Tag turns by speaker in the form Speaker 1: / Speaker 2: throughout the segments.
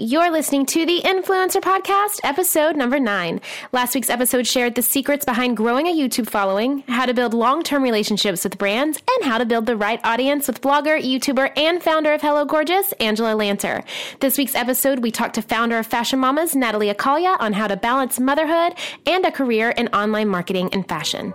Speaker 1: You're listening to the Influencer Podcast, episode number nine. Last week's episode shared the secrets behind growing a YouTube following, how to build long term relationships with brands, and how to build the right audience with blogger, YouTuber, and founder of Hello Gorgeous, Angela Lanter. This week's episode, we talked to founder of Fashion Mamas, Natalie Alcala, on how to balance motherhood and a career in online marketing and fashion.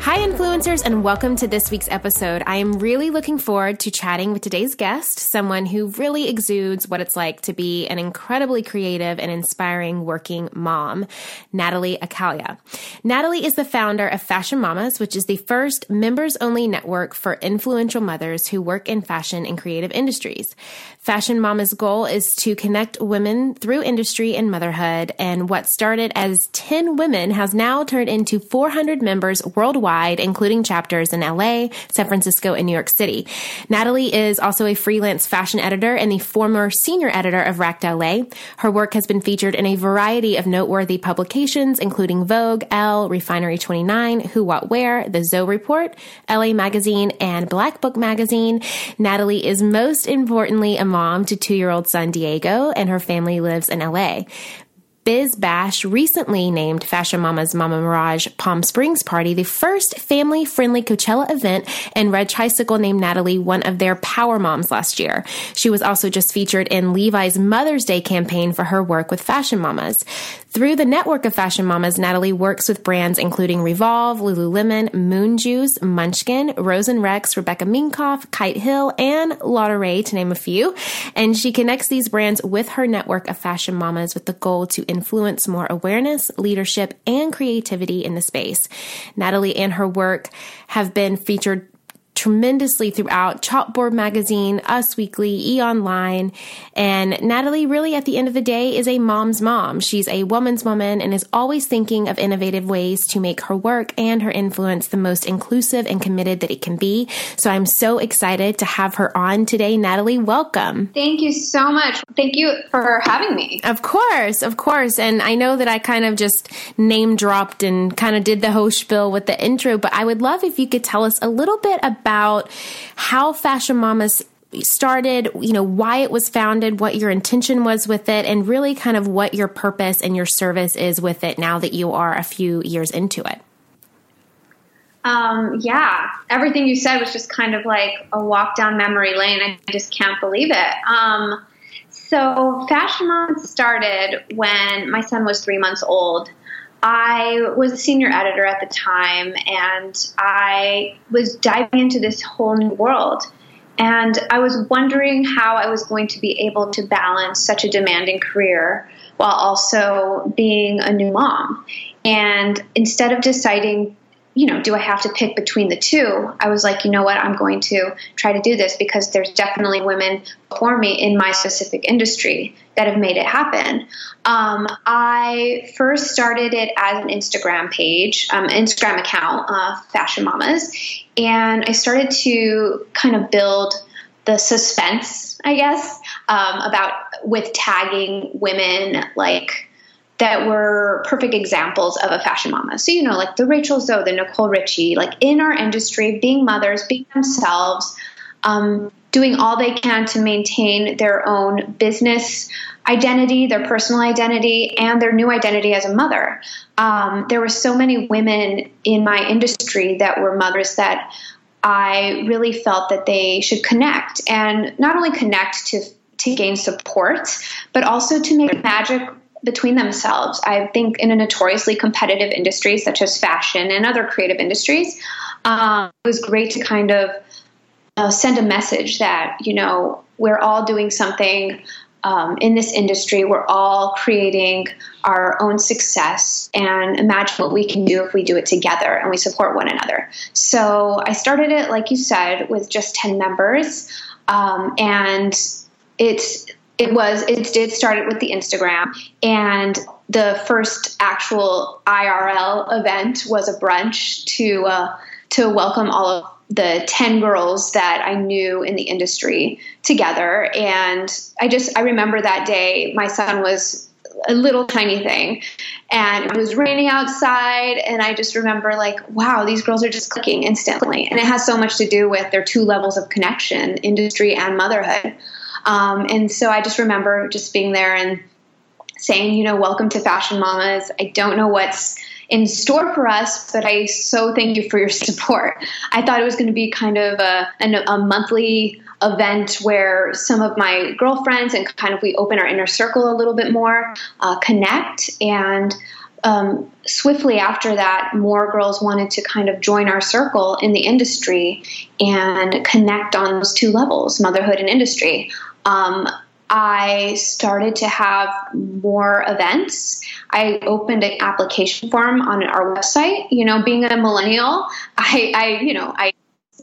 Speaker 1: Hi, influencers, and welcome to this week's episode. I am really looking forward to chatting with today's guest, someone who really exudes what it's like to be an incredibly creative and inspiring working mom, Natalie Alcala. Natalie is the founder of Fashion Mamas, which is the first members only network for influential mothers who work in fashion and creative industries. Fashion Mama's goal is to connect women through industry and motherhood, and what started as 10 women has now turned into 400 members worldwide, including chapters in LA, San Francisco, and New York City. Natalie is also a freelance fashion editor and the former senior editor of Racked LA. Her work has been featured in a variety of noteworthy publications, including Vogue, Elle, Refinery 29, Who What Wear, The Zoe Report, LA Magazine, and Black Book Magazine. Natalie is most importantly a mom to two year old son Diego, and her family lives in LA. Biz Bash recently named Fashion Mama's Mama Mirage Palm Springs Party the first family friendly Coachella event, and Red Tricycle named Natalie one of their power moms last year. She was also just featured in Levi's Mother's Day campaign for her work with Fashion Mamas. Through the network of Fashion Mamas, Natalie works with brands including Revolve, Lululemon, Moon Juice, Munchkin, Rose and Rex, Rebecca Minkoff, Kite Hill, and Ray, to name a few. And she connects these brands with her network of Fashion Mamas with the goal to influence more awareness, leadership, and creativity in the space. Natalie and her work have been featured tremendously throughout Chalkboard Magazine, Us Weekly, E Online. And Natalie, really, at the end of the day, is a mom's mom. She's a woman's woman and is always thinking of innovative ways to make her work and her influence the most inclusive and committed that it can be. So I'm so excited to have her on today. Natalie, welcome.
Speaker 2: Thank you so much. Thank you for having me.
Speaker 1: Of course, of course. And I know that I kind of just name dropped and kind of did the whole spiel with the intro, but I would love if you could tell us a little bit about about how Fashion Mamas started, you know, why it was founded, what your intention was with it, and really kind of what your purpose and your service is with it now that you are a few years into it.
Speaker 2: Um, yeah, everything you said was just kind of like a walk down memory lane. I just can't believe it. Um, so, Fashion Mom started when my son was three months old. I was a senior editor at the time and I was diving into this whole new world. And I was wondering how I was going to be able to balance such a demanding career while also being a new mom. And instead of deciding you know, do I have to pick between the two? I was like, you know what, I'm going to try to do this because there's definitely women before me in my specific industry that have made it happen. Um, I first started it as an Instagram page, um, Instagram account, uh, Fashion Mamas, and I started to kind of build the suspense, I guess, um, about with tagging women like that were perfect examples of a fashion mama. So, you know, like the Rachel Zoe, the Nicole Richie, like in our industry, being mothers, being themselves, um, doing all they can to maintain their own business identity, their personal identity, and their new identity as a mother. Um, there were so many women in my industry that were mothers that I really felt that they should connect and not only connect to to gain support, but also to make magic between themselves. I think in a notoriously competitive industry such as fashion and other creative industries, um, it was great to kind of uh, send a message that you know we're all doing something um, in this industry. We're all creating our own success and imagine what we can do if we do it together and we support one another. So I started it, like you said, with just 10 members. Um, and it's it was it did start with the Instagram and the first actual IRL event was a brunch to uh, to welcome all of the 10 girls that I knew in the industry together. And I just, I remember that day, my son was a little tiny thing and it was raining outside and i just remember like wow these girls are just clicking instantly and it has so much to do with their two levels of connection industry and motherhood um, and so i just remember just being there and saying you know welcome to fashion mamas i don't know what's in store for us, but I so thank you for your support. I thought it was going to be kind of a, a, monthly event where some of my girlfriends and kind of we open our inner circle a little bit more, uh, connect, and um, swiftly after that, more girls wanted to kind of join our circle in the industry and connect on those two levels, motherhood and industry. Um, I started to have more events. I opened an application form on our website. You know, being a millennial, I, I you know, I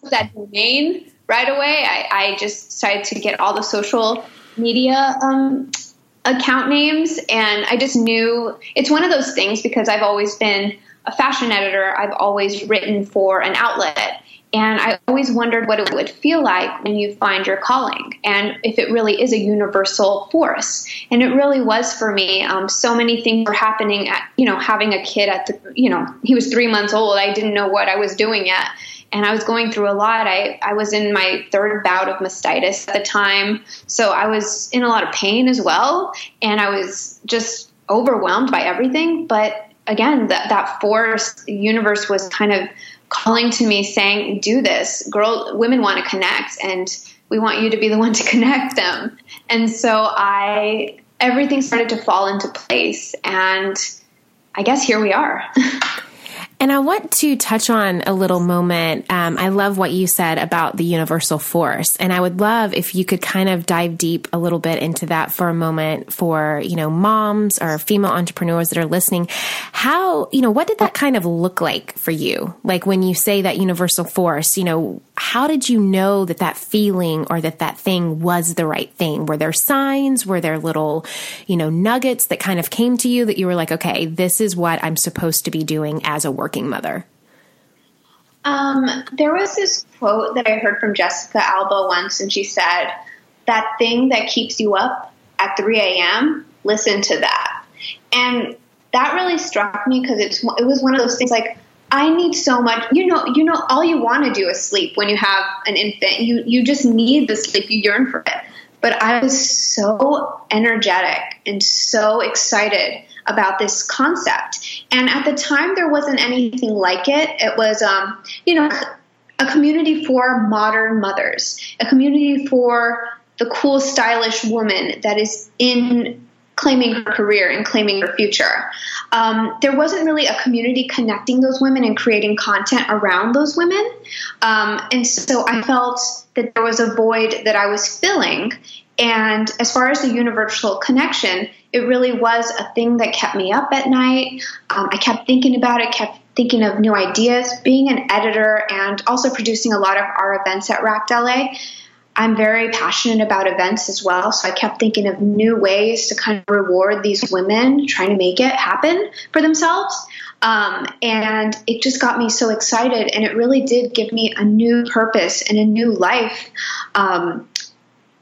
Speaker 2: that domain right away. I, I just decided to get all the social media um, account names, and I just knew it's one of those things because I've always been a fashion editor. I've always written for an outlet, and I always wondered what it would feel like when you find your calling and if it really is a universal force. And it really was for me. Um, so many things were happening at, you know, having a kid at the, you know, he was three months old. I didn't know what I was doing yet. And I was going through a lot. I, I was in my third bout of mastitis at the time. So I was in a lot of pain as well. And I was just overwhelmed by everything. But again, that, that force, universe was kind of calling to me saying, "Do this, girl. Women want to connect, and we want you to be the one to connect them." And so I, everything started to fall into place, and I guess here we are.
Speaker 1: And I want to touch on a little moment. Um, I love what you said about the universal force. And I would love if you could kind of dive deep a little bit into that for a moment for, you know, moms or female entrepreneurs that are listening. How, you know, what did that kind of look like for you? Like when you say that universal force, you know, how did you know that that feeling or that that thing was the right thing? Were there signs? Were there little, you know, nuggets that kind of came to you that you were like, okay, this is what I'm supposed to be doing as a mother?
Speaker 2: Um, there was this quote that I heard from Jessica Alba once, and she said, That thing that keeps you up at 3 a.m., listen to that. And that really struck me because it was one of those things like, I need so much. You know, you know, all you want to do is sleep when you have an infant. You you just need the sleep. You yearn for it. But I was so energetic and so excited about this concept. And at the time, there wasn't anything like it. It was, um, you know, a community for modern mothers, a community for the cool, stylish woman that is in claiming her career and claiming her future. Um, there wasn't really a community connecting those women and creating content around those women. Um, and so I felt that there was a void that I was filling. And as far as the universal connection, it really was a thing that kept me up at night. Um, I kept thinking about it, kept thinking of new ideas. Being an editor and also producing a lot of our events at Racked LA, I'm very passionate about events as well. So I kept thinking of new ways to kind of reward these women trying to make it happen for themselves. Um, and it just got me so excited. And it really did give me a new purpose and a new life. Um,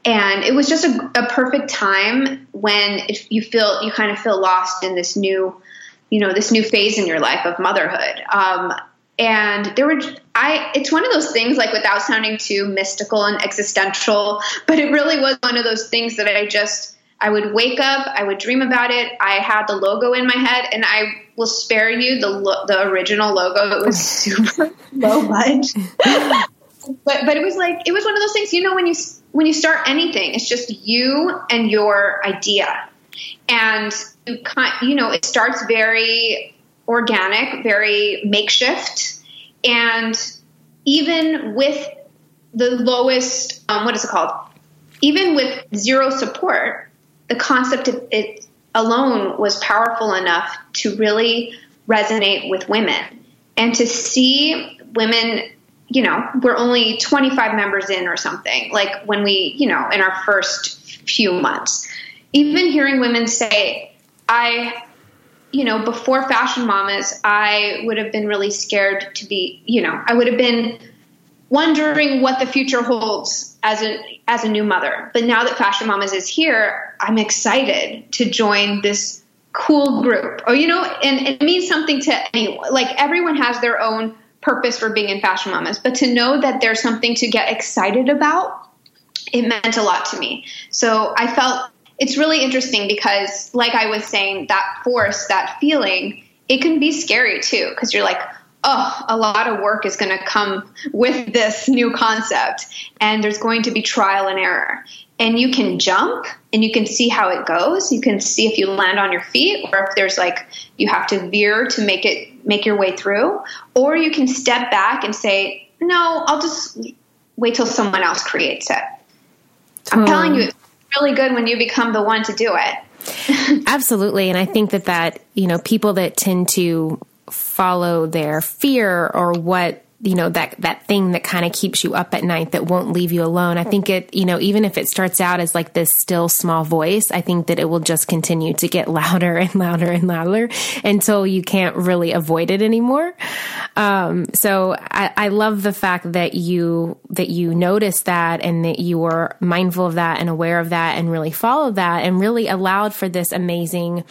Speaker 2: and it was just a, a perfect time when you feel you kind of feel lost in this new you know this new phase in your life of motherhood. Um, and there were i it's one of those things like without sounding too mystical and existential but it really was one of those things that i just i would wake up i would dream about it. I had the logo in my head and i will spare you the lo- the original logo. It was super low budget but but it was like it was one of those things you know when you when you start anything it's just you and your idea and you, you know it starts very organic, very makeshift, and even with the lowest, um, what is it called? Even with zero support, the concept of it alone was powerful enough to really resonate with women. And to see women, you know, we're only 25 members in or something, like when we, you know, in our first few months, even hearing women say, I you know, before Fashion Mamas, I would have been really scared to be, you know, I would have been wondering what the future holds as a as a new mother. But now that Fashion Mamas is here, I'm excited to join this cool group. Or you know, and it means something to anyone. Like everyone has their own purpose for being in Fashion Mamas, but to know that there's something to get excited about, it meant a lot to me. So I felt it's really interesting because, like I was saying, that force, that feeling, it can be scary too because you're like, oh, a lot of work is going to come with this new concept, and there's going to be trial and error. And you can jump and you can see how it goes. You can see if you land on your feet or if there's like you have to veer to make it make your way through, or you can step back and say, no, I'll just wait till someone else creates it. I'm telling you, it's really good when you become the one to do it.
Speaker 1: Absolutely. And I think that that, you know, people that tend to follow their fear or what you know that that thing that kind of keeps you up at night that won't leave you alone i think it you know even if it starts out as like this still small voice i think that it will just continue to get louder and louder and louder until you can't really avoid it anymore um, so I, I love the fact that you that you notice that and that you were mindful of that and aware of that and really followed that and really allowed for this amazing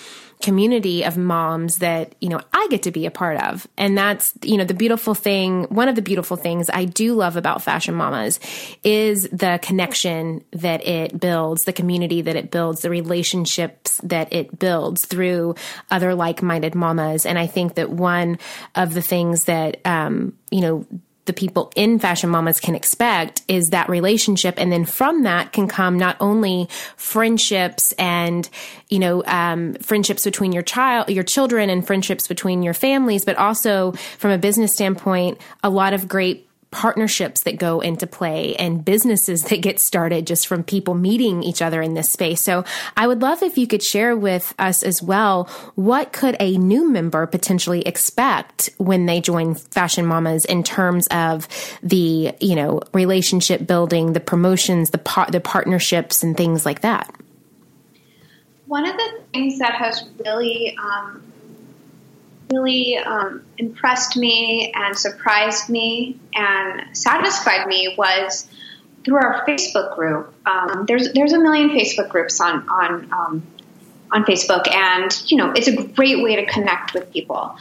Speaker 1: community of moms that, you know, I get to be a part of. And that's, you know, the beautiful thing, one of the beautiful things I do love about Fashion Mamas is the connection that it builds, the community that it builds, the relationships that it builds through other like minded mamas. And I think that one of the things that, um, you know, the people in Fashion Mamas can expect is that relationship. And then from that can come not only friendships and, you know, um, friendships between your child, your children and friendships between your families, but also from a business standpoint, a lot of great partnerships that go into play and businesses that get started just from people meeting each other in this space. So I would love if you could share with us as well what could a new member potentially expect when they join Fashion Mamas in terms of the, you know, relationship building, the promotions, the par- the partnerships and things like that.
Speaker 2: One of the things that has really um, really um, impressed me and surprised me and satisfied me was through our Facebook group. Um, there's there's a million Facebook groups on on um, on Facebook, and you know it's a great way to connect with people.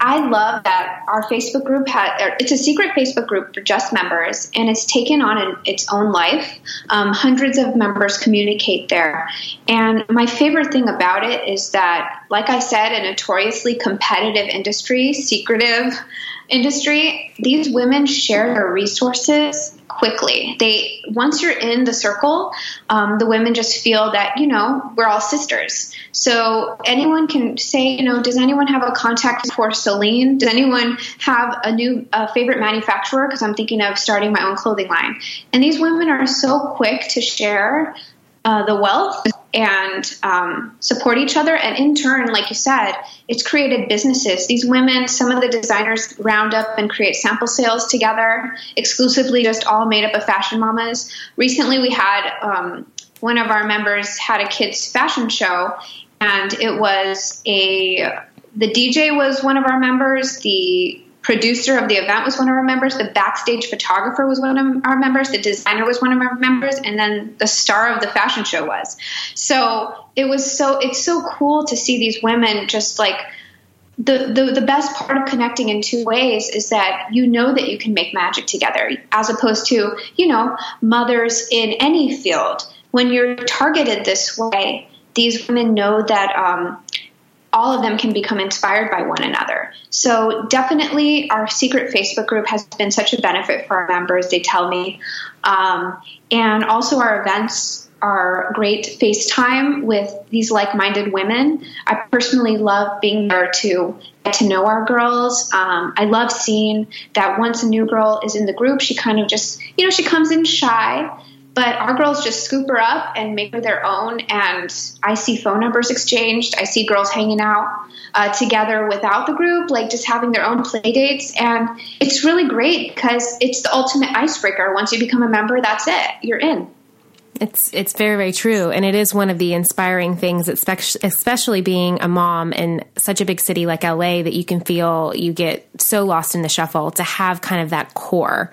Speaker 2: I love that our Facebook group had, it's a secret Facebook group for just members and it's taken on an, its own life. Um, hundreds of members communicate there. And my favorite thing about it is that, like I said, a notoriously competitive industry, secretive industry, these women share their resources quickly. They once you're in the circle, um, the women just feel that you know we're all sisters. So anyone can say, you know, does anyone have a contact for Celine? Does anyone have a new uh, favorite manufacturer? Because I'm thinking of starting my own clothing line. And these women are so quick to share uh, the wealth and um, support each other. And in turn, like you said, it's created businesses. These women, some of the designers round up and create sample sales together, exclusively just all made up of fashion mamas. Recently, we had um, one of our members had a kids' fashion show, and it was a the DJ was one of our members. The producer of the event was one of our members, the backstage photographer was one of our members, the designer was one of our members, and then the star of the fashion show was. So it was so it's so cool to see these women just like the, the, the best part of connecting in two ways is that you know that you can make magic together as opposed to, you know, mothers in any field. When you're targeted this way, these women know that um, all of them can become inspired by one another. So definitely, our secret Facebook group has been such a benefit for our members. They tell me, um, and also our events are great FaceTime with these like-minded women. I personally love being there to get to know our girls. Um, I love seeing that once a new girl is in the group, she kind of just, you know, she comes in shy but our girls just scoop her up and make her their own. And I see phone numbers exchanged. I see girls hanging out uh, together without the group, like just having their own play dates. And it's really great because it's the ultimate icebreaker. Once you become a member, that's it. You're in.
Speaker 1: It's it's very very true, and it is one of the inspiring things, especially being a mom in such a big city like LA, that you can feel you get so lost in the shuffle. To have kind of that core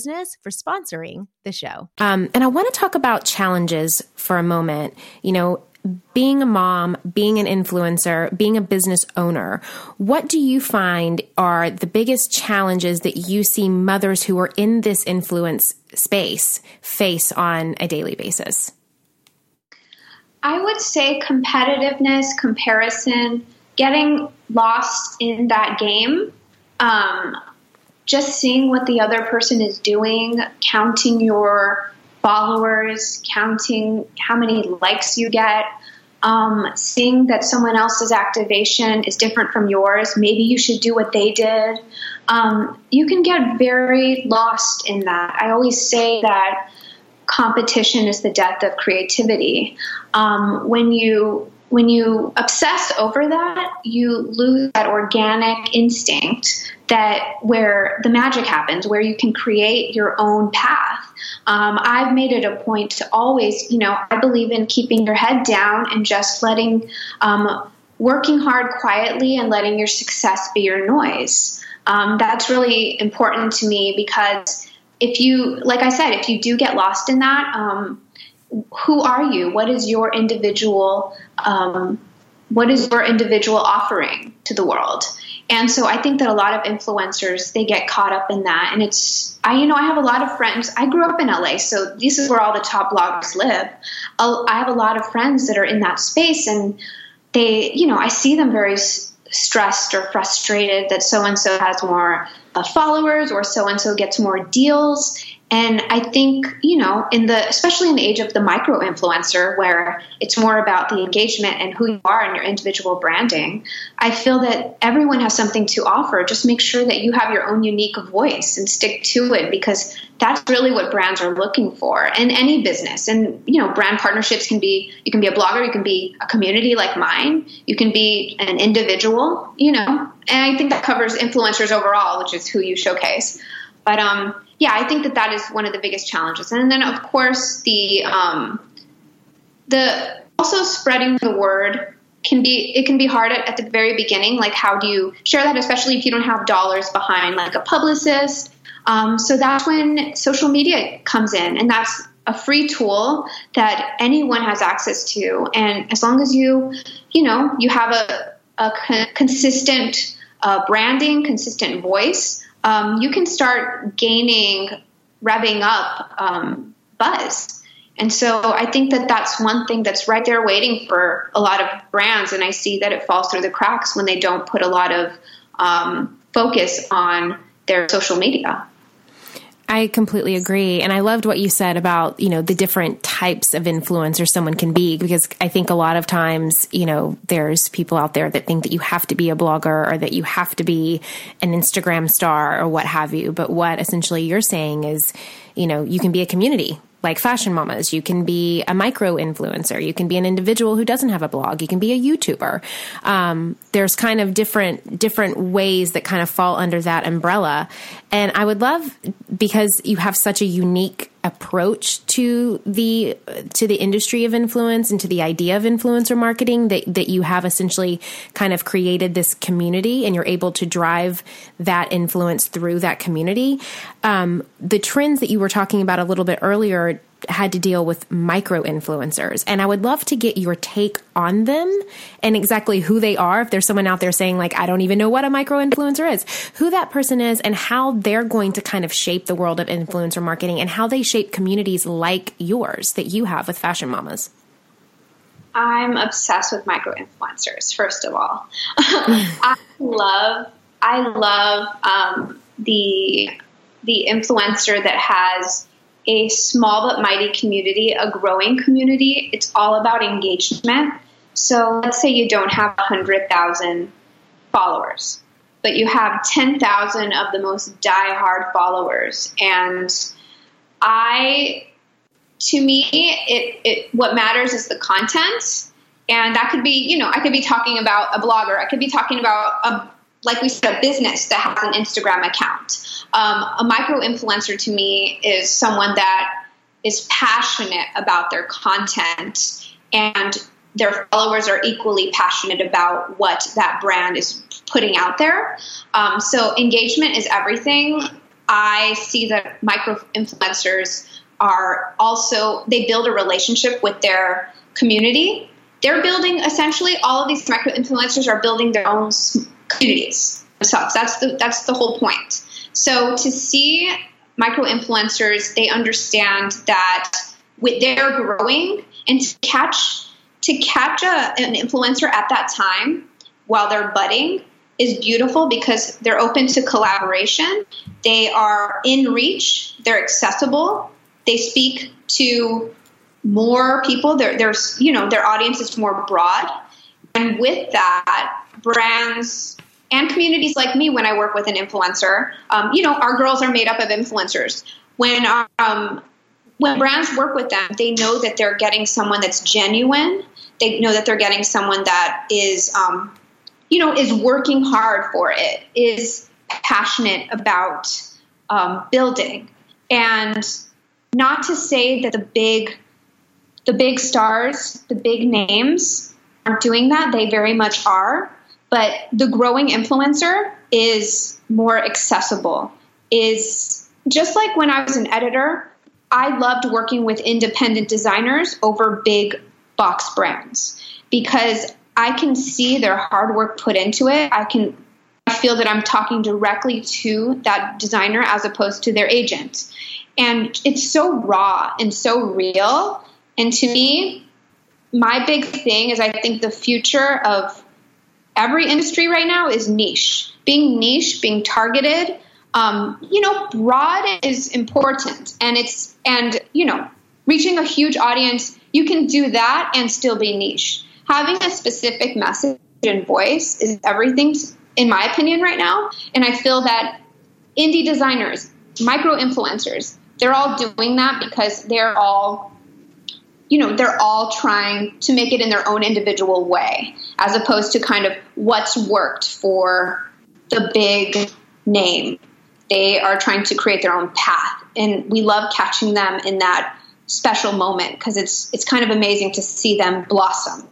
Speaker 1: Business for sponsoring the show. Um, and I want to talk about challenges for a moment. You know, being a mom, being an influencer, being a business owner, what do you find are the biggest challenges that you see mothers who are in this influence space face on a daily basis?
Speaker 2: I would say competitiveness, comparison, getting lost in that game. Um, just seeing what the other person is doing, counting your followers, counting how many likes you get, um, seeing that someone else's activation is different from yours. Maybe you should do what they did. Um, you can get very lost in that. I always say that competition is the death of creativity. Um, when you when you obsess over that, you lose that organic instinct that where the magic happens, where you can create your own path. Um, I've made it a point to always, you know, I believe in keeping your head down and just letting, um, working hard quietly and letting your success be your noise. Um, that's really important to me because if you, like I said, if you do get lost in that, um, who are you? What is your individual um, what is your individual offering to the world? And so I think that a lot of influencers they get caught up in that, and it's I you know I have a lot of friends. I grew up in LA, so this is where all the top bloggers live. I have a lot of friends that are in that space, and they you know I see them very stressed or frustrated that so and so has more uh, followers or so and so gets more deals and I think, you know, in the especially in the age of the micro influencer where it's more about the engagement and who you are and your individual branding, I feel that everyone has something to offer. Just make sure that you have your own unique voice and stick to it because that's really what brands are looking for in any business. And, you know, brand partnerships can be you can be a blogger, you can be a community like mine, you can be an individual, you know. And I think that covers influencers overall, which is who you showcase. But um yeah, I think that that is one of the biggest challenges. And then, of course, the um, the also spreading the word can be it can be hard at, at, the very beginning. Like, how do you share that, especially if you don't have dollars behind, like a publicist? Um, so that's when social media comes in, and that's a free tool that anyone has access to. And as long as you, you know, you have a, a consistent uh, branding, consistent voice, um, you can start gaining, revving up um, buzz. And so I think that that's one thing that's right there waiting for a lot of brands. And I see that it falls through the cracks when they don't put a lot of um, focus on their social media.
Speaker 1: I completely agree. And I loved what you said about, you know, the different types of influencer someone can be, because I think a lot of times, you know, there's people out there that think that you have to be a blogger or that you have to be an Instagram star or what have you. But what essentially you're saying is, you know, you can be a community like fashion mamas. You can be a micro influencer. You can be an individual who doesn't have a blog. You can be a YouTuber. Um, there's kind of different different ways that kind of fall under that umbrella. And I would love because you have such a unique approach to the to the industry of influence and to the idea of influencer marketing that that you have essentially kind of created this community and you're able to drive that influence through that community. Um, the trends that you were talking about a little bit earlier had to deal with micro influencers. And I would love to get your take on them and exactly who they are. If there's someone out there saying, like, I don't even know what a micro influencer is, who that person is, and how they're going to kind of shape the world of influencer marketing and how they shape communities like yours that you have with Fashion Mamas.
Speaker 2: I'm obsessed with micro influencers, first of all. I love, I love um, the the influencer that has a small but mighty community, a growing community. It's all about engagement. So let's say you don't have 100,000 followers, but you have 10,000 of the most die-hard followers. And I, to me, it, it, what matters is the content. And that could be, you know, I could be talking about a blogger. I could be talking about a like we said, a business that has an Instagram account. Um, a micro influencer to me is someone that is passionate about their content and their followers are equally passionate about what that brand is putting out there. Um, so engagement is everything. I see that micro influencers are also, they build a relationship with their community. They're building essentially all of these micro influencers are building their own communities themselves. That's the that's the whole point. So to see micro influencers, they understand that with they're growing and to catch to catch a, an influencer at that time while they're budding is beautiful because they're open to collaboration. They are in reach. They're accessible. They speak to more people. Their, you know, their audience is more broad. And with that, brands and communities like me when I work with an influencer. Um, you know, our girls are made up of influencers. When um, when brands work with them, they know that they're getting someone that's genuine. They know that they're getting someone that is, um, you know, is working hard for it, is passionate about um, building, and not to say that the big, the big stars, the big names aren't doing that. They very much are but the growing influencer is more accessible. Is just like when I was an editor, I loved working with independent designers over big box brands because I can see their hard work put into it. I can I feel that I'm talking directly to that designer as opposed to their agent. And it's so raw and so real. And to me, my big thing is I think the future of every industry right now is niche. Being niche, being targeted, um, you know, broad is important, and it's and you know, reaching a huge audience. You can do that and still be niche. Having a specific message and voice is everything, in my opinion, right now. And I feel that indie designers, micro influencers, they're all doing that because they're all you know, they're all trying to make it in their own individual way, as opposed to kind of what's worked for the big name. They are trying to create their own path, and we love catching them in that special moment because it's it's kind of amazing to see them blossom.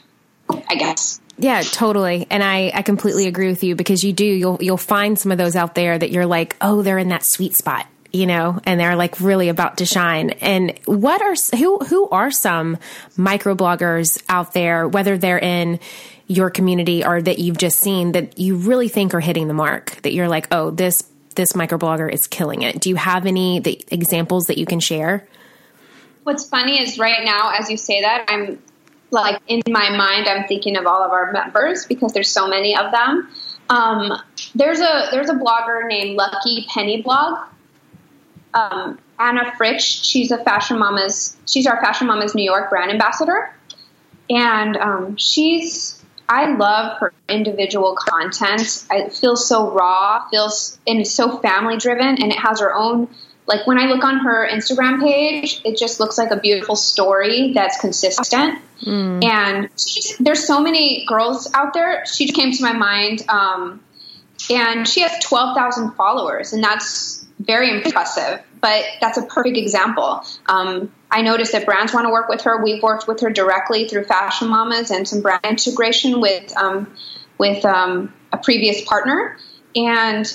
Speaker 2: I guess.
Speaker 1: Yeah, totally. And I, I completely agree with you because you do, you'll, you'll find some of those out there that you're like, oh, they're in that sweet spot you know, and they're like really about to shine. And what are who who are some microbloggers out there, whether they're in your community or that you've just seen that you really think are hitting the mark? That you're like, oh, this this microblogger is killing it. Do you have any the examples that you can share?
Speaker 2: What's funny is right now, as you say that, I'm like in my mind, I'm thinking of all of our members because there's so many of them. Um, there's a there's a blogger named Lucky Penny Blog um, Anna Fritsch. She's a Fashion Mamas. She's our Fashion Mamas New York brand ambassador, and um, she's. I love her individual content. It feels so raw, feels and it's so family driven, and it has her own. Like when I look on her Instagram page, it just looks like a beautiful story that's consistent. Mm. And there's so many girls out there. She came to my mind. Um, and she has 12,000 followers, and that's very impressive. But that's a perfect example. Um, I noticed that brands want to work with her. We've worked with her directly through Fashion Mamas and some brand integration with um, with um, a previous partner, and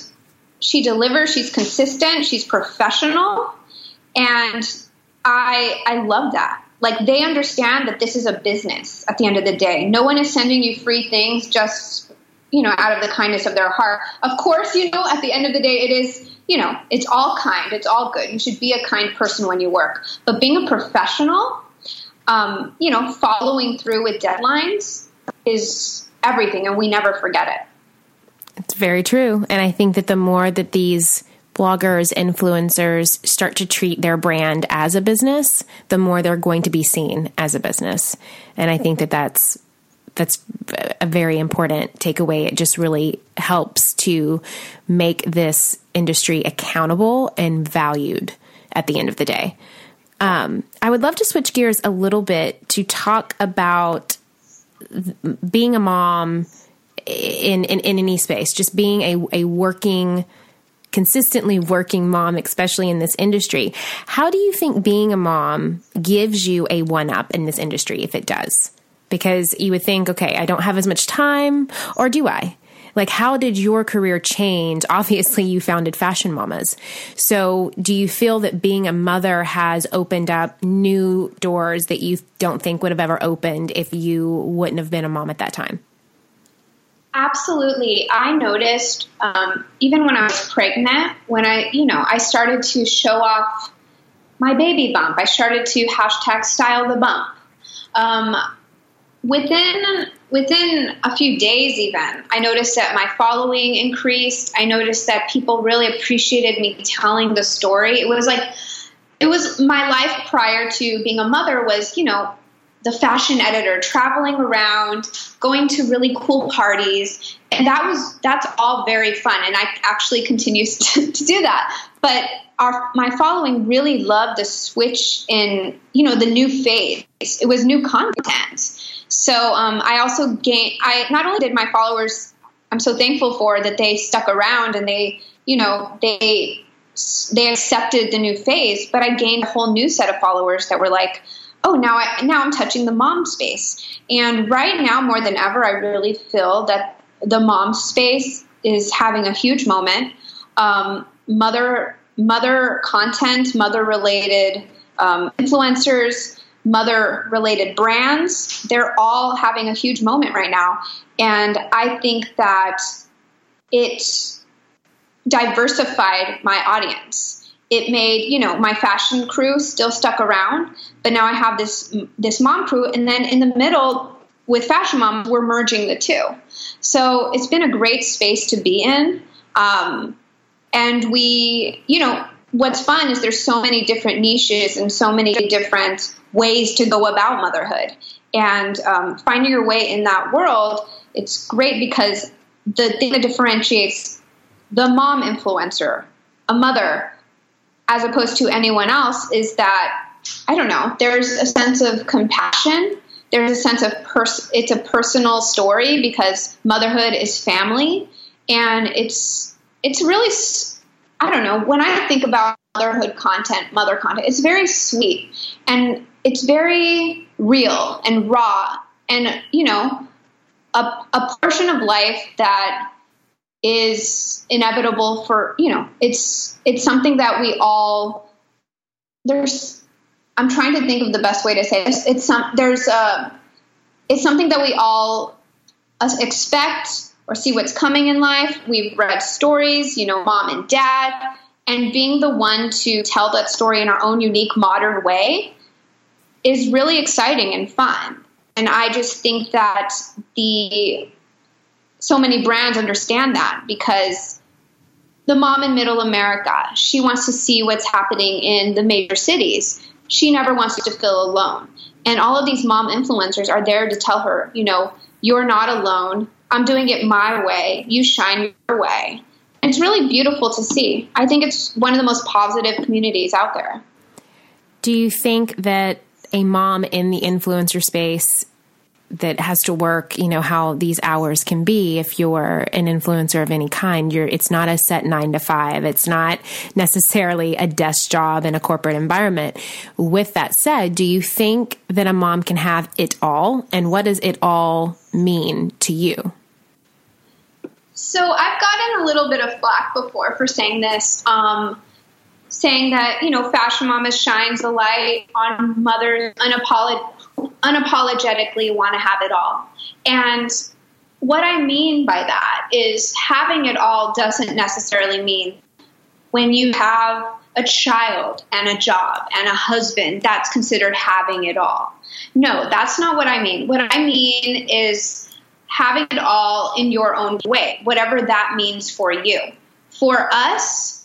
Speaker 2: she delivers. She's consistent. She's professional, and I I love that. Like they understand that this is a business at the end of the day. No one is sending you free things just you know out of the kindness of their heart. Of course, you know at the end of the day it is you know it's all kind. It's all good. You should be a kind person when you work. But being a professional, um, you know, following through with deadlines is everything, and we never forget it.
Speaker 1: It's very true. And I think that the more that these bloggers, influencers start to treat their brand as a business, the more they're going to be seen as a business. And I think that that's that's a very important takeaway. It just really helps to make this industry accountable and valued at the end of the day. Um, I would love to switch gears a little bit to talk about being a mom in, in, in any space, just being a, a working, consistently working mom, especially in this industry. How do you think being a mom gives you a one up in this industry, if it does? Because you would think, okay, I don't have as much time, or do I? Like, how did your career change? Obviously, you founded Fashion Mamas. So, do you feel that being a mother has opened up new doors that you don't think would have ever opened if you wouldn't have been a mom at that time?
Speaker 2: Absolutely. I noticed um, even when I was pregnant, when I, you know, I started to show off my baby bump. I started to hashtag style the bump. Um, within within a few days, even I noticed that my following increased. I noticed that people really appreciated me telling the story. It was like it was my life prior to being a mother was, you know, the fashion editor, traveling around, going to really cool parties. And that was that's all very fun and I actually continues to, to do that. But our my following really loved the switch in, you know, the new phase. It was new content. So um, I also gained I not only did my followers I'm so thankful for that they stuck around and they, you know, they they accepted the new phase, but I gained a whole new set of followers that were like, oh, now I now I'm touching the mom space. And right now, more than ever, I really feel that the mom space is having a huge moment. Um, mother mother content, mother related um, influencers, mother related brands, they're all having a huge moment right now. And I think that it diversified my audience. It made you know my fashion crew still stuck around but now i have this this mom crew. And then in the middle with fashion mom we're merging the two. So it's been a great space to be in. Um, and we you know what's fun is there's so many different niches and so many different ways to go about motherhood and um, finding your way in that world it's great because the thing that differentiates the mom influencer a mother as opposed to anyone else is that I don't know. There's a sense of compassion. There's a sense of pers- it's a personal story because motherhood is family, and it's it's really I don't know. When I think about motherhood content, mother content, it's very sweet and it's very real and raw, and you know, a a portion of life that is inevitable for you know it's it's something that we all there's i'm trying to think of the best way to say this it's some there's a it's something that we all expect or see what's coming in life we've read stories you know mom and dad and being the one to tell that story in our own unique modern way is really exciting and fun and i just think that the so many brands understand that because the mom in middle America, she wants to see what's happening in the major cities. She never wants to feel alone. And all of these mom influencers are there to tell her, you know, you're not alone. I'm doing it my way. You shine your way. And it's really beautiful to see. I think it's one of the most positive communities out there.
Speaker 1: Do you think that a mom in the influencer space that has to work, you know, how these hours can be if you're an influencer of any kind. You're, it's not a set nine to five. It's not necessarily a desk job in a corporate environment. With that said, do you think that a mom can have it all? And what does it all mean to you?
Speaker 2: So I've gotten a little bit of flack before for saying this. Um, saying that you know fashion mama shines a light on mothers unapolog- unapologetically want to have it all. And what i mean by that is having it all doesn't necessarily mean when you have a child and a job and a husband that's considered having it all. No that's not what i mean. What i mean is having it all in your own way whatever that means for you. For us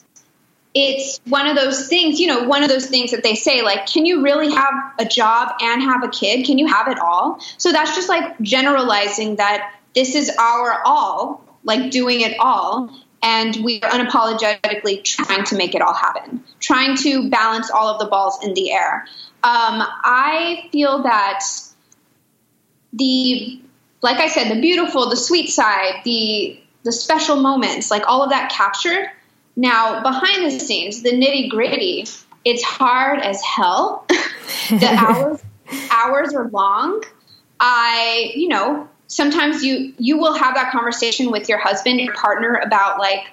Speaker 2: it's one of those things, you know, one of those things that they say, like, can you really have a job and have a kid? Can you have it all? So that's just like generalizing that this is our all, like doing it all. And we are unapologetically trying to make it all happen, trying to balance all of the balls in the air. Um, I feel that the, like I said, the beautiful, the sweet side, the the special moments, like all of that captured now, behind the scenes, the nitty gritty, it's hard as hell. the hours hours are long. I, you know, sometimes you you will have that conversation with your husband, your partner about like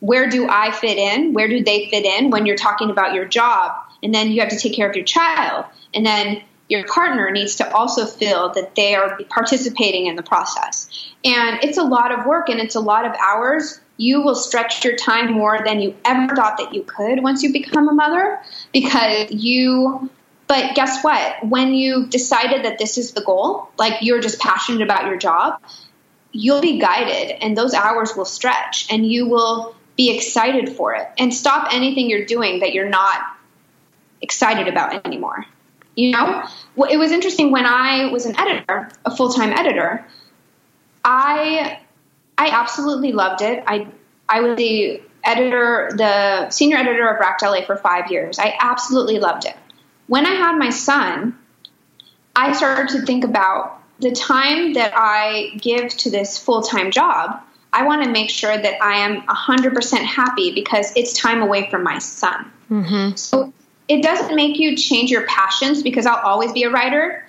Speaker 2: where do I fit in? Where do they fit in when you're talking about your job? And then you have to take care of your child. And then your partner needs to also feel that they are participating in the process. And it's a lot of work and it's a lot of hours you will stretch your time more than you ever thought that you could once you become a mother because you but guess what? When you've decided that this is the goal like you're just passionate about your job you'll be guided and those hours will stretch and you will be excited for it. And stop anything you're doing that you're not excited about anymore. You know? Well, it was interesting when i was an editor a full-time editor i I absolutely loved it. I I was the editor, the senior editor of Racked LA for five years. I absolutely loved it. When I had my son, I started to think about the time that I give to this full time job. I want to make sure that I am 100% happy because it's time away from my son. Mm-hmm. So it doesn't make you change your passions because I'll always be a writer.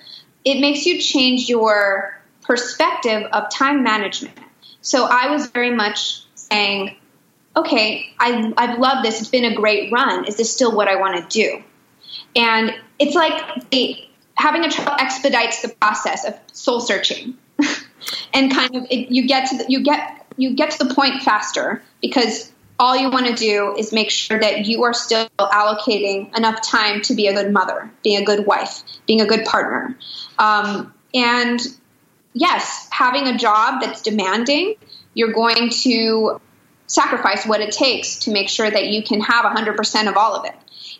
Speaker 2: It makes you change your perspective of time management. So I was very much saying, okay, I, I've loved this. It's been a great run. Is this still what I want to do? And it's like the, having a child expedites the process of soul searching, and kind of it, you get to the, you get you get to the point faster because all you want to do is make sure that you are still allocating enough time to be a good mother, being a good wife, being a good partner, um, and yes, having a job that's demanding, you're going to sacrifice what it takes to make sure that you can have 100% of all of it.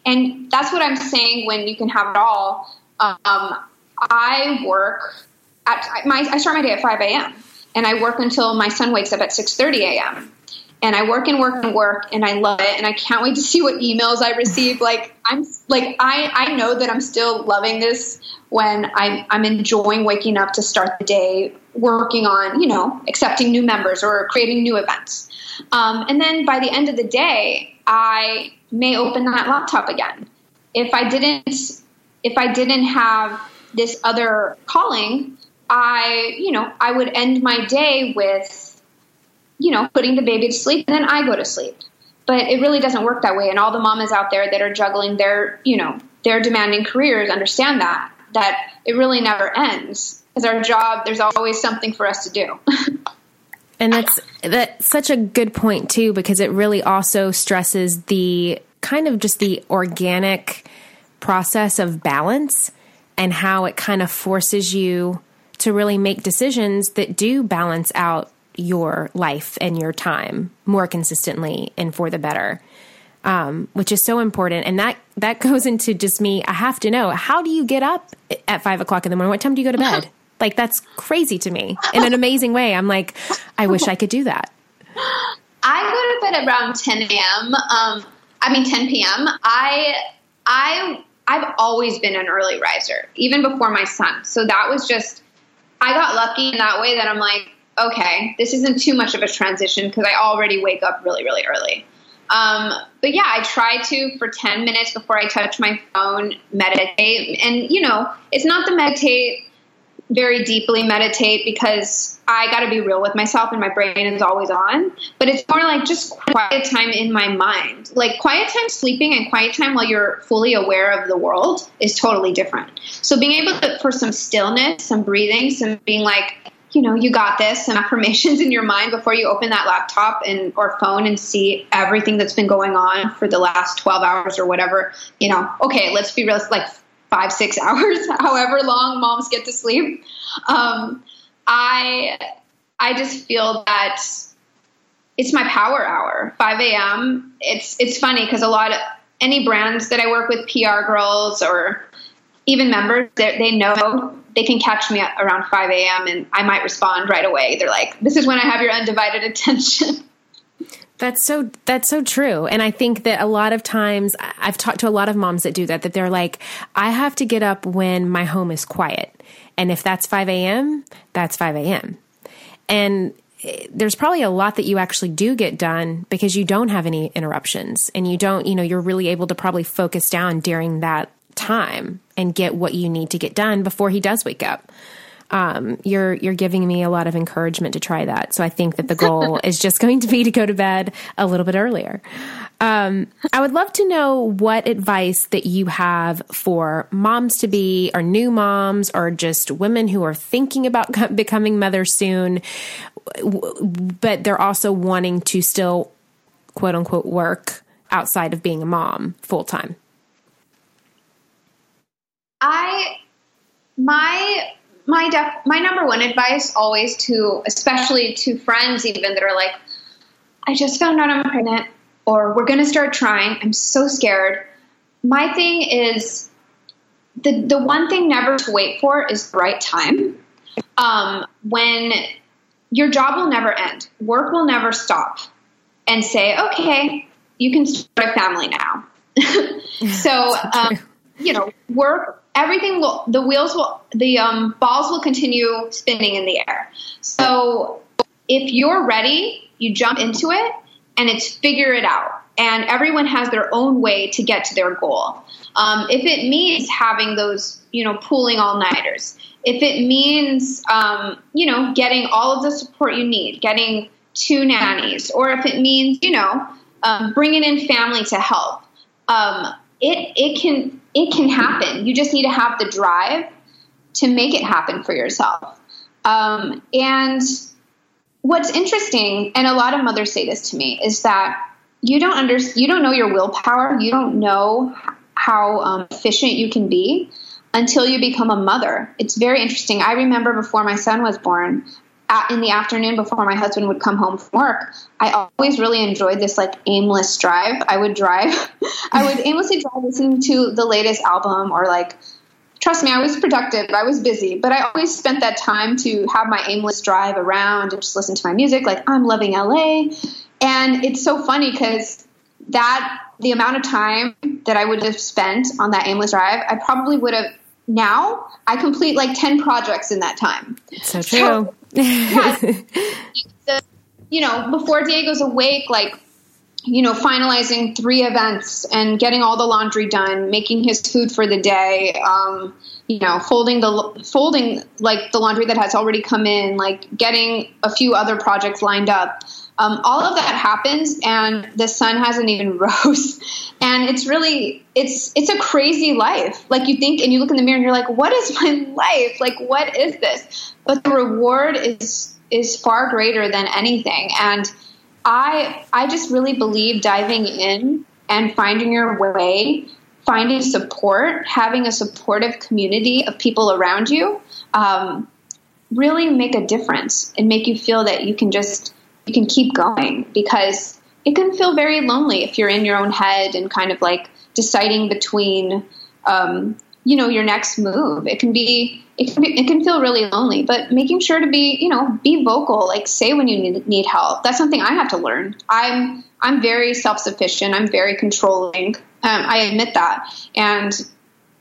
Speaker 2: And that's what I'm saying when you can have it all. Um, I work at my, I start my day at 5 a.m. and I work until my son wakes up at 6:30 a.m. And I work and work and work and I love it and I can't wait to see what emails I receive. Like I'm like I I know that I'm still loving this when I'm, I'm enjoying waking up to start the day working on, you know, accepting new members or creating new events. Um, and then by the end of the day, I may open that laptop again. If I didn't, if I didn't have this other calling, I, you know, I would end my day with, you know, putting the baby to sleep and then I go to sleep. But it really doesn't work that way. And all the mamas out there that are juggling their, you know, their demanding careers understand that that it really never ends because our job there's always something for us to do
Speaker 1: and that's that's such a good point too because it really also stresses the kind of just the organic process of balance and how it kind of forces you to really make decisions that do balance out your life and your time more consistently and for the better um, which is so important. And that that goes into just me. I have to know how do you get up at five o'clock in the morning? What time do you go to bed? Like that's crazy to me in an amazing way. I'm like, I wish I could do that.
Speaker 2: I go to bed around 10 a.m. Um, I mean 10 p.m. I I I've always been an early riser, even before my son. So that was just I got lucky in that way that I'm like, okay, this isn't too much of a transition because I already wake up really, really early. Um, but yeah, I try to for 10 minutes before I touch my phone, meditate. And, you know, it's not to meditate very deeply meditate because I got to be real with myself and my brain is always on. But it's more like just quiet time in my mind. Like quiet time sleeping and quiet time while you're fully aware of the world is totally different. So being able to, for some stillness, some breathing, some being like, you know, you got this, some affirmations in your mind before you open that laptop and or phone and see everything that's been going on for the last 12 hours or whatever, you know, okay, let's be real, like five, six hours, however long moms get to sleep. Um, I, I just feel that it's my power hour, 5 a.m. It's, it's funny because a lot of any brands that I work with, PR girls or even members, they know they can catch me around 5 a.m. and I might respond right away. They're like, this is when I have your undivided attention.
Speaker 1: That's so that's so true. And I think that a lot of times I've talked to a lot of moms that do that, that they're like, I have to get up when my home is quiet. And if that's 5 a.m., that's 5 a.m. And eh, there's probably a lot that you actually do get done because you don't have any interruptions and you don't, you know, you're really able to probably focus down during that time and get what you need to get done before he does wake up um, you're you're giving me a lot of encouragement to try that. So I think that the goal is just going to be to go to bed a little bit earlier. Um, I would love to know what advice that you have for moms to be, or new moms, or just women who are thinking about becoming mothers soon, but they're also wanting to still quote unquote work outside of being a mom full time.
Speaker 2: I my my def- my number one advice always to especially to friends even that are like i just found out i'm pregnant or we're going to start trying. I'm so scared. My thing is the the one thing never to wait for is the right time. Um, when your job will never end work will never stop and say okay you can start a family now. So um, you know work everything will the wheels will the um, balls will continue spinning in the air. So if you're ready you jump into it and it's figure it out. And everyone has their own way to get to their goal. Um, if it means having those you know pooling all nighters if it means um, you know getting all of the support you need getting two nannies or if it means you know um, bringing in family to help um, it it can it can happen. You just need to have the drive to make it happen for yourself. Um, and what's interesting, and a lot of mothers say this to me, is that you don't under you don't know your willpower. You don't know how um, efficient you can be until you become a mother. It's very interesting. I remember before my son was born, in the afternoon before my husband would come home from work, I always really enjoyed this like aimless drive. I would drive, I would aimlessly drive listening to the latest album or like, trust me, I was productive. I was busy, but I always spent that time to have my aimless drive around and just listen to my music. Like I'm loving LA. And it's so funny because that the amount of time that I would have spent on that aimless drive, I probably would have now I complete like 10 projects in that time.
Speaker 1: So true. So,
Speaker 2: yeah, the, you know, before Diego's awake, like, you know, finalizing three events and getting all the laundry done, making his food for the day, um, you know, folding the folding like the laundry that has already come in, like getting a few other projects lined up. Um, all of that happens, and the sun hasn't even rose, and it's really it's it's a crazy life. Like you think, and you look in the mirror, and you're like, "What is my life? Like, what is this?" but the reward is is far greater than anything and i i just really believe diving in and finding your way finding support having a supportive community of people around you um, really make a difference and make you feel that you can just you can keep going because it can feel very lonely if you're in your own head and kind of like deciding between um, you know your next move. It can be it can, be, it can feel really lonely but making sure to be you know be vocal like say when you need, need help. That's something i have to learn. I'm i'm very self-sufficient. I'm very controlling. Um, i admit that. And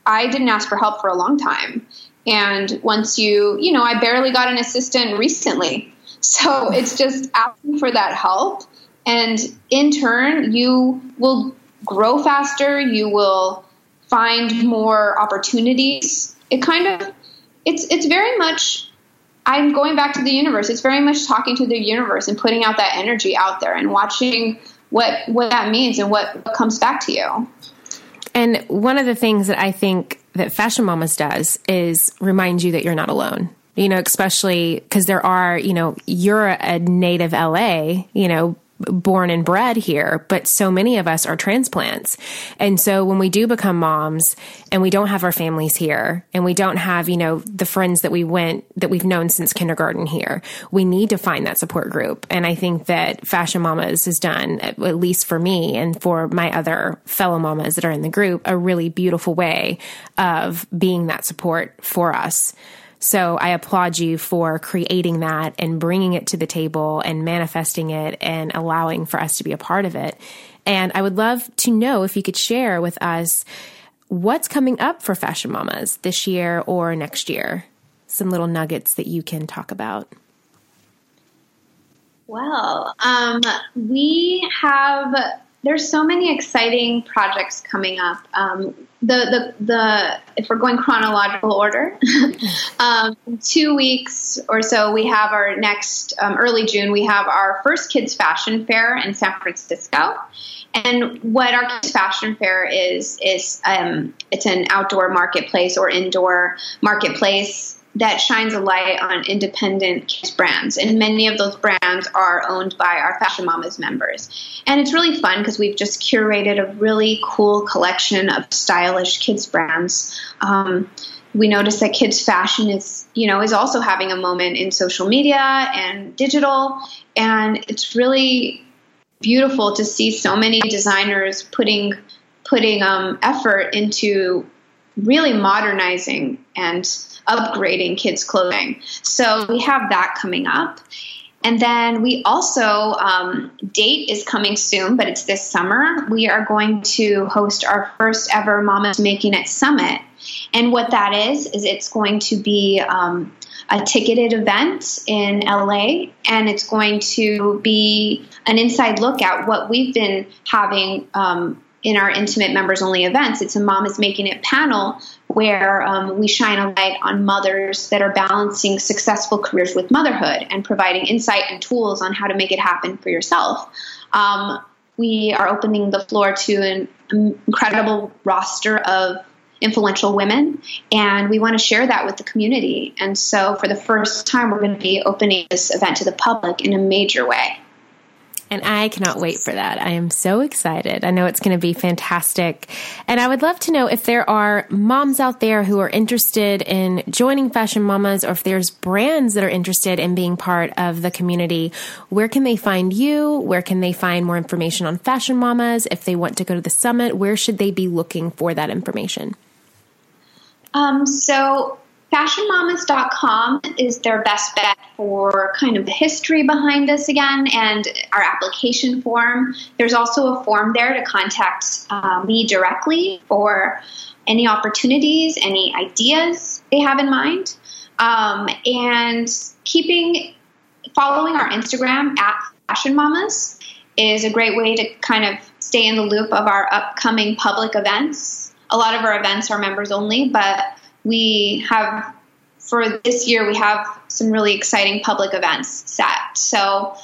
Speaker 2: i didn't ask for help for a long time. And once you, you know, I barely got an assistant recently. So it's just asking for that help. And in turn, you will grow faster, you will find more opportunities. It kind of, it's, it's very much I'm going back to the universe. It's very much talking to the universe and putting out that energy out there and watching what what that means and what, what comes back to you.
Speaker 1: And one of the things that I think that Fashion Mamas does is remind you that you're not alone. You know, especially because there are, you know, you're a native LA, you know, born and bred here, but so many of us are transplants. And so when we do become moms and we don't have our families here and we don't have, you know, the friends that we went, that we've known since kindergarten here, we need to find that support group. And I think that Fashion Mamas has done, at least for me and for my other fellow mamas that are in the group, a really beautiful way of being that support for us. So I applaud you for creating that and bringing it to the table and manifesting it and allowing for us to be a part of it. And I would love to know if you could share with us what's coming up for Fashion Mamas this year or next year. Some little nuggets that you can talk about.
Speaker 2: Well, um, we have there's so many exciting projects coming up. Um, the, the, the, if we're going chronological order, um, two weeks or so, we have our next, um, early June, we have our first kids fashion fair in San Francisco. And what our kids fashion fair is, is, um, it's an outdoor marketplace or indoor marketplace that shines a light on independent kids brands. And many of those brands are owned by our Fashion Mamas members. And it's really fun because we've just curated a really cool collection of stylish kids brands. Um, we notice that kids fashion is, you know, is also having a moment in social media and digital. And it's really beautiful to see so many designers putting putting um, effort into really modernizing and upgrading kids' clothing. So we have that coming up. And then we also, um, date is coming soon, but it's this summer. We are going to host our first ever Mamas Making It Summit. And what that is, is it's going to be um, a ticketed event in LA, and it's going to be an inside look at what we've been having um, in our intimate members only events. It's a Mamas Making It panel where um, we shine a light on mothers that are balancing successful careers with motherhood and providing insight and tools on how to make it happen for yourself. Um, we are opening the floor to an incredible roster of influential women, and we want to share that with the community. And so, for the first time, we're going to be opening this event to the public in a major way.
Speaker 1: And I cannot wait for that. I am so excited. I know it's going to be fantastic. And I would love to know if there are moms out there who are interested in joining Fashion Mamas or if there's brands that are interested in being part of the community. Where can they find you? Where can they find more information on Fashion Mamas? If they want to go to the summit, where should they be looking for that information?
Speaker 2: Um, so fashionmamas.com is their best bet for kind of the history behind us again and our application form. There's also a form there to contact uh, me directly for any opportunities, any ideas they have in mind. Um, and keeping following our Instagram at Fashion Mamas is a great way to kind of stay in the loop of our upcoming public events. A lot of our events are members only, but we have for this year we have some really exciting public events set. So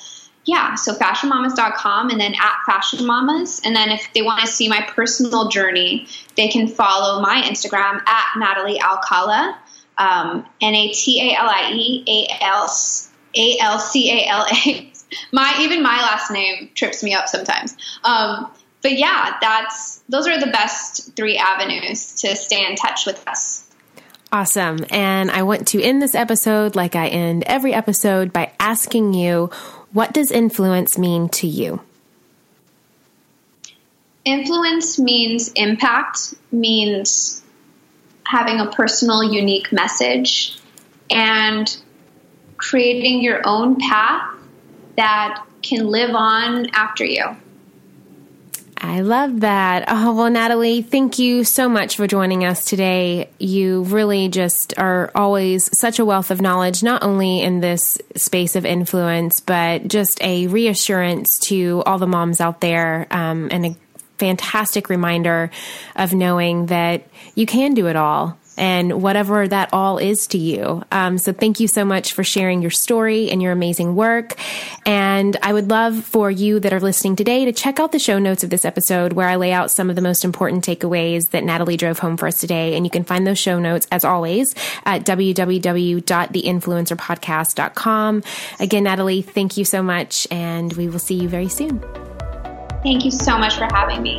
Speaker 2: yeah, so fashionmamas.com and then at fashionmamas. And then if they want to see my personal journey, they can follow my Instagram at Natalie Alcala, um, N A T A L I E A L A L C A L A. My even my last name trips me up sometimes. Um, but yeah, that's those are the best three avenues to stay in touch with us.
Speaker 1: Awesome. And I want to end this episode like I end every episode by asking you what does influence mean to you?
Speaker 2: Influence means impact, means having a personal, unique message, and creating your own path that can live on after you.
Speaker 1: I love that. Oh, well, Natalie, thank you so much for joining us today. You really just are always such a wealth of knowledge, not only in this space of influence, but just a reassurance to all the moms out there um, and a fantastic reminder of knowing that you can do it all and whatever that all is to you. Um, so thank you so much for sharing your story and your amazing work. And I would love for you that are listening today to check out the show notes of this episode where I lay out some of the most important takeaways that Natalie drove home for us today. And you can find those show notes as always at www.theinfluencerpodcast.com. Again, Natalie, thank you so much and we will see you very soon.
Speaker 2: Thank you so much for having me.